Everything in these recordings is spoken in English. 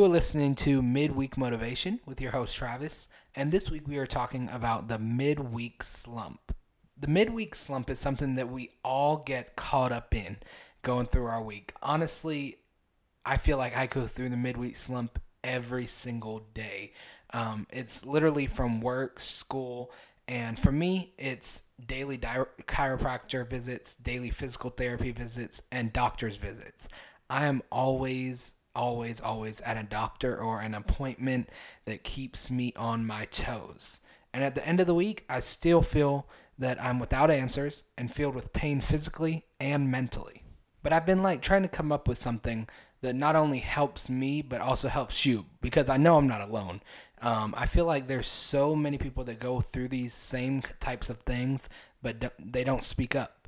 You are listening to Midweek Motivation with your host Travis, and this week we are talking about the midweek slump. The midweek slump is something that we all get caught up in going through our week. Honestly, I feel like I go through the midweek slump every single day. Um, it's literally from work, school, and for me, it's daily di- chiropractor visits, daily physical therapy visits, and doctor's visits. I am always always, always at a doctor or an appointment that keeps me on my toes. And at the end of the week, I still feel that I'm without answers and filled with pain physically and mentally. But I've been like trying to come up with something that not only helps me, but also helps you because I know I'm not alone. Um, I feel like there's so many people that go through these same types of things, but they don't speak up.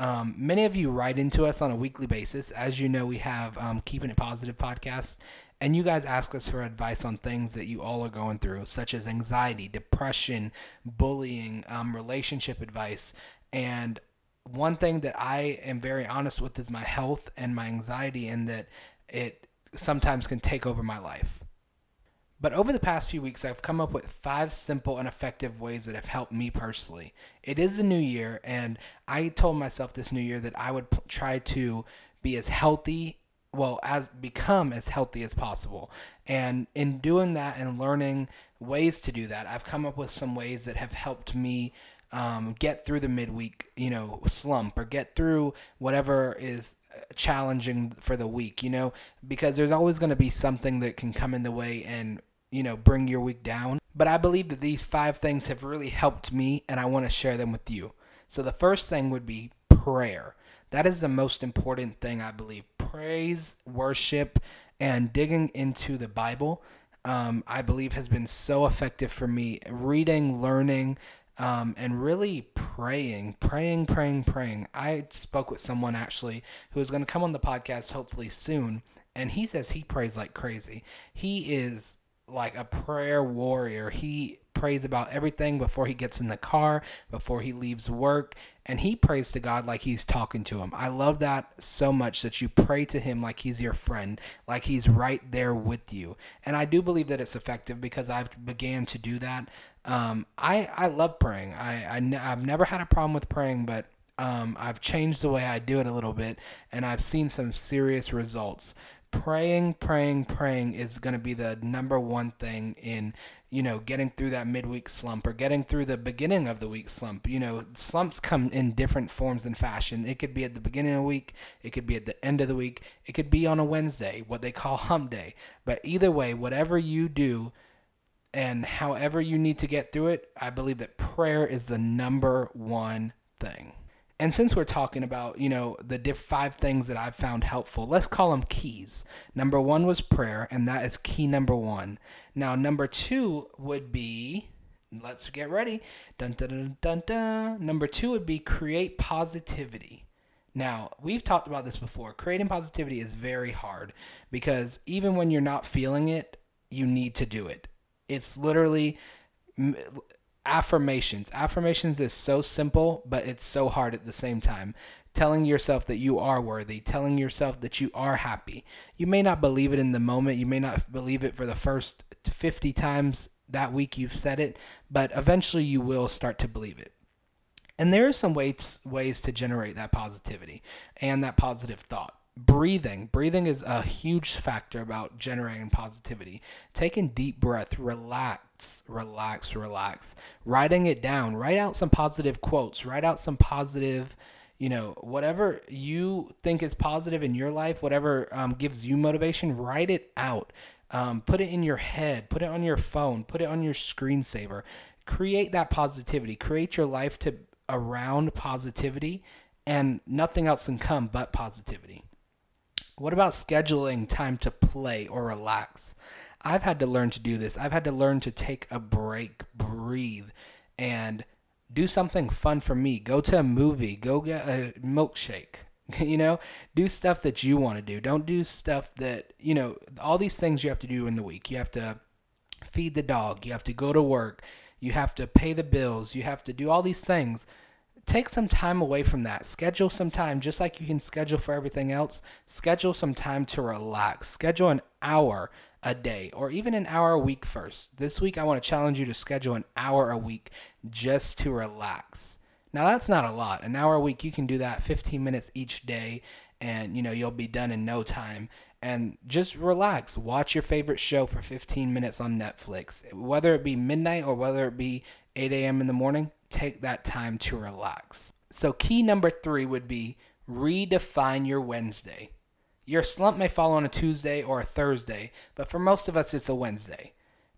Um, many of you write into us on a weekly basis. As you know, we have um, Keeping It Positive podcast, and you guys ask us for advice on things that you all are going through, such as anxiety, depression, bullying, um, relationship advice. And one thing that I am very honest with is my health and my anxiety, and that it sometimes can take over my life. But over the past few weeks, I've come up with five simple and effective ways that have helped me personally. It is a new year, and I told myself this new year that I would p- try to be as healthy, well, as become as healthy as possible. And in doing that and learning ways to do that, I've come up with some ways that have helped me um, get through the midweek, you know, slump or get through whatever is challenging for the week, you know, because there's always going to be something that can come in the way and you know, bring your week down. But I believe that these five things have really helped me and I want to share them with you. So the first thing would be prayer. That is the most important thing, I believe. Praise, worship, and digging into the Bible, um, I believe, has been so effective for me. Reading, learning, um, and really praying, praying, praying, praying. I spoke with someone actually who is going to come on the podcast hopefully soon, and he says he prays like crazy. He is like a prayer warrior. He prays about everything before he gets in the car, before he leaves work, and he prays to God like he's talking to him. I love that so much that you pray to him like he's your friend, like he's right there with you. And I do believe that it's effective because I've began to do that. Um, I I love praying. I, I I've never had a problem with praying, but um, I've changed the way I do it a little bit, and I've seen some serious results praying, praying, praying is going to be the number one thing in, you know, getting through that midweek slump or getting through the beginning of the week slump. You know, slumps come in different forms and fashion. It could be at the beginning of the week, it could be at the end of the week, it could be on a Wednesday, what they call hump day. But either way, whatever you do, and however you need to get through it, I believe that prayer is the number one thing. And since we're talking about, you know, the diff- five things that I've found helpful, let's call them keys. Number one was prayer, and that is key number one. Now, number two would be, let's get ready. Dun, dun, dun, dun, dun. Number two would be create positivity. Now, we've talked about this before. Creating positivity is very hard because even when you're not feeling it, you need to do it. It's literally affirmations. Affirmations is so simple, but it's so hard at the same time. Telling yourself that you are worthy, telling yourself that you are happy. You may not believe it in the moment, you may not believe it for the first 50 times that week you've said it, but eventually you will start to believe it. And there are some ways ways to generate that positivity and that positive thought breathing breathing is a huge factor about generating positivity taking deep breath relax relax relax. Writing it down. Write out some positive quotes. Write out some positive you know whatever you think is positive in your life whatever um, gives you motivation write it out. Um, put it in your head. Put it on your phone. Put it on your screensaver. Create that positivity. Create your life to around positivity and nothing else can come but positivity. What about scheduling time to play or relax? I've had to learn to do this. I've had to learn to take a break, breathe, and do something fun for me. Go to a movie, go get a milkshake. You know, do stuff that you want to do. Don't do stuff that, you know, all these things you have to do in the week. You have to feed the dog, you have to go to work, you have to pay the bills, you have to do all these things take some time away from that. Schedule some time, just like you can schedule for everything else. Schedule some time to relax. Schedule an hour, a day or even an hour a week first. This week, I want to challenge you to schedule an hour a week just to relax. Now, that's not a lot. An hour a week, you can do that 15 minutes each day, and you know, you'll be done in no time. And just relax. Watch your favorite show for 15 minutes on Netflix. Whether it be midnight or whether it be 8 a.m. in the morning, take that time to relax. So, key number three would be redefine your Wednesday. Your slump may fall on a Tuesday or a Thursday, but for most of us, it's a Wednesday.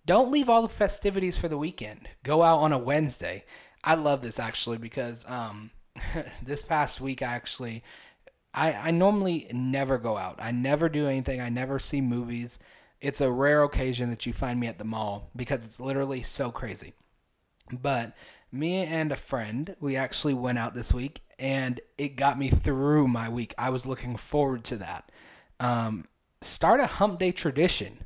Don't leave all the festivities for the weekend. Go out on a Wednesday. I love this actually because um, this past week I actually I, I normally never go out. I never do anything. I never see movies. It's a rare occasion that you find me at the mall because it's literally so crazy. But me and a friend, we actually went out this week and it got me through my week. I was looking forward to that. Um, start a hump day tradition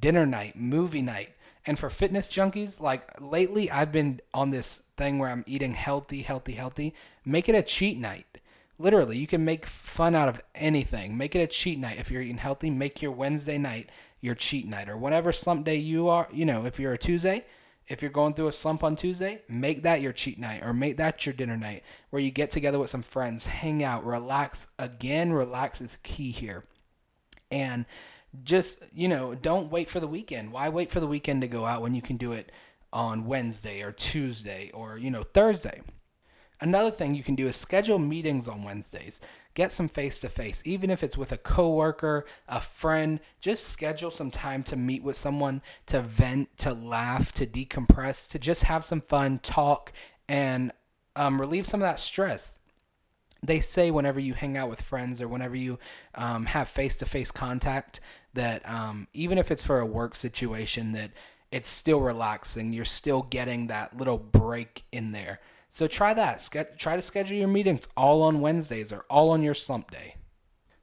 dinner night, movie night. And for fitness junkies, like lately, I've been on this thing where I'm eating healthy, healthy, healthy. Make it a cheat night. Literally, you can make fun out of anything. Make it a cheat night. If you're eating healthy, make your Wednesday night your cheat night or whatever slump day you are. You know, if you're a Tuesday, if you're going through a slump on Tuesday, make that your cheat night or make that your dinner night where you get together with some friends, hang out, relax. Again, relax is key here. And just, you know, don't wait for the weekend. Why wait for the weekend to go out when you can do it on Wednesday or Tuesday or, you know, Thursday? Another thing you can do is schedule meetings on Wednesdays. Get some face to face, even if it's with a coworker, a friend. Just schedule some time to meet with someone, to vent, to laugh, to decompress, to just have some fun, talk, and um, relieve some of that stress. They say whenever you hang out with friends or whenever you um, have face to face contact, that um, even if it's for a work situation, that it's still relaxing. You're still getting that little break in there. So try that. Ske- try to schedule your meetings all on Wednesdays or all on your slump day.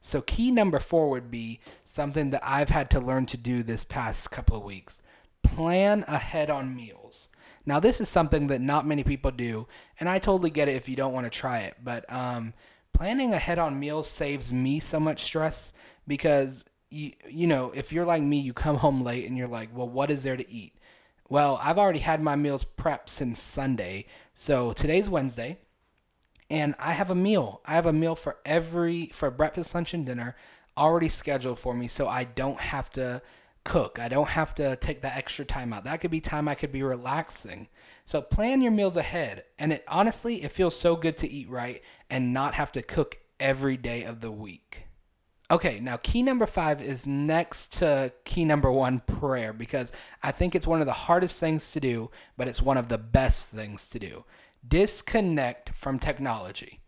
So, key number four would be something that I've had to learn to do this past couple of weeks plan ahead on meals. Now, this is something that not many people do, and I totally get it if you don't want to try it, but um, planning ahead on meals saves me so much stress because, you, you know, if you're like me, you come home late and you're like, well, what is there to eat? Well, I've already had my meals prepped since Sunday. So today's Wednesday, and I have a meal. I have a meal for every for breakfast, lunch, and dinner already scheduled for me, so I don't have to cook. I don't have to take that extra time out. That could be time I could be relaxing. So plan your meals ahead, and it honestly it feels so good to eat right and not have to cook every day of the week. Okay, now key number five is next to key number one, prayer, because I think it's one of the hardest things to do, but it's one of the best things to do. Disconnect from technology.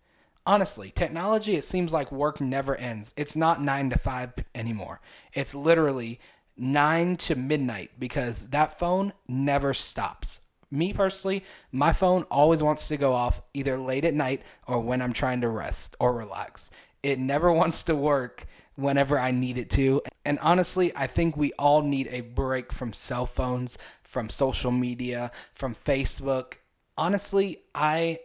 Honestly, technology, it seems like work never ends. It's not nine to five anymore. It's literally nine to midnight because that phone never stops. Me personally, my phone always wants to go off either late at night or when I'm trying to rest or relax. It never wants to work whenever I need it to. And honestly, I think we all need a break from cell phones, from social media, from Facebook. Honestly, I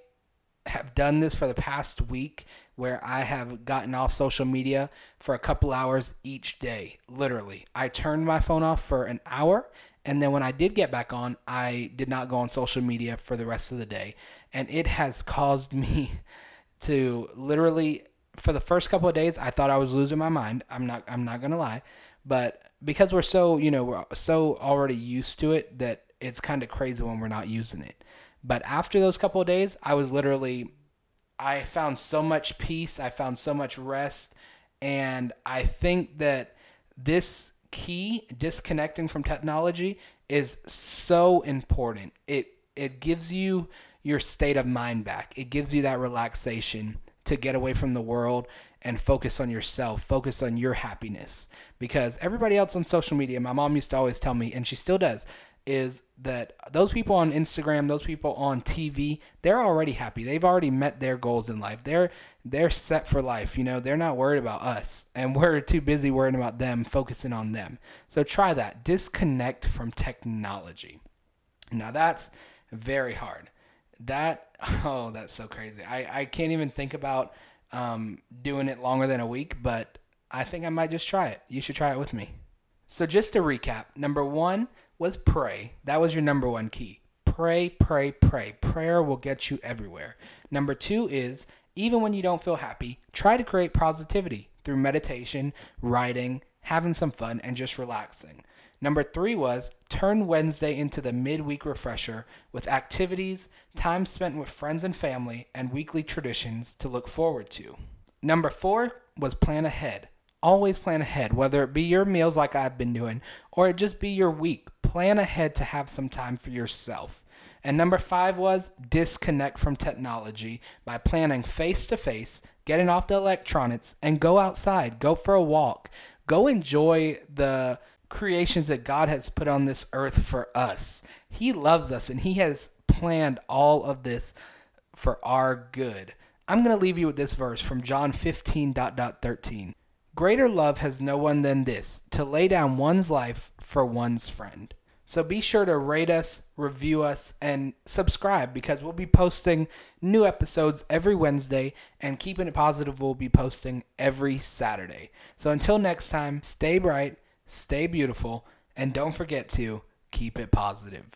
have done this for the past week where I have gotten off social media for a couple hours each day. Literally, I turned my phone off for an hour. And then when I did get back on, I did not go on social media for the rest of the day. And it has caused me to literally for the first couple of days, I thought I was losing my mind. I'm not. I'm not gonna lie, but because we're so you know we're so already used to it that it's kind of crazy when we're not using it. But after those couple of days, I was literally, I found so much peace. I found so much rest, and I think that this key disconnecting from technology is so important. It it gives you your state of mind back. It gives you that relaxation to get away from the world and focus on yourself, focus on your happiness. Because everybody else on social media, my mom used to always tell me, and she still does, is that those people on Instagram, those people on TV, they're already happy. They've already met their goals in life. They're they're set for life. You know, they're not worried about us, and we're too busy worrying about them, focusing on them. So try that. Disconnect from technology. Now that's very hard that oh that's so crazy i i can't even think about um, doing it longer than a week but i think i might just try it you should try it with me So, just to recap number one was pray. That was your number one key. Pray, pray, pray. Prayer will get you everywhere. Number two is even when you don't feel happy, try to create positivity through meditation, writing, having some fun, and just relaxing. Number three was turn Wednesday into the midweek refresher with activities, time spent with friends and family, and weekly traditions to look forward to. Number four was plan ahead. Always plan ahead, whether it be your meals like I've been doing, or it just be your week. Plan ahead to have some time for yourself. And number five was disconnect from technology by planning face to face, getting off the electronics, and go outside, go for a walk, go enjoy the creations that God has put on this earth for us. He loves us and He has planned all of this for our good. I'm going to leave you with this verse from John 15. Dot, dot, 13. Greater love has no one than this to lay down one's life for one's friend. So be sure to rate us, review us, and subscribe because we'll be posting new episodes every Wednesday, and Keeping It Positive will be posting every Saturday. So until next time, stay bright, stay beautiful, and don't forget to keep it positive.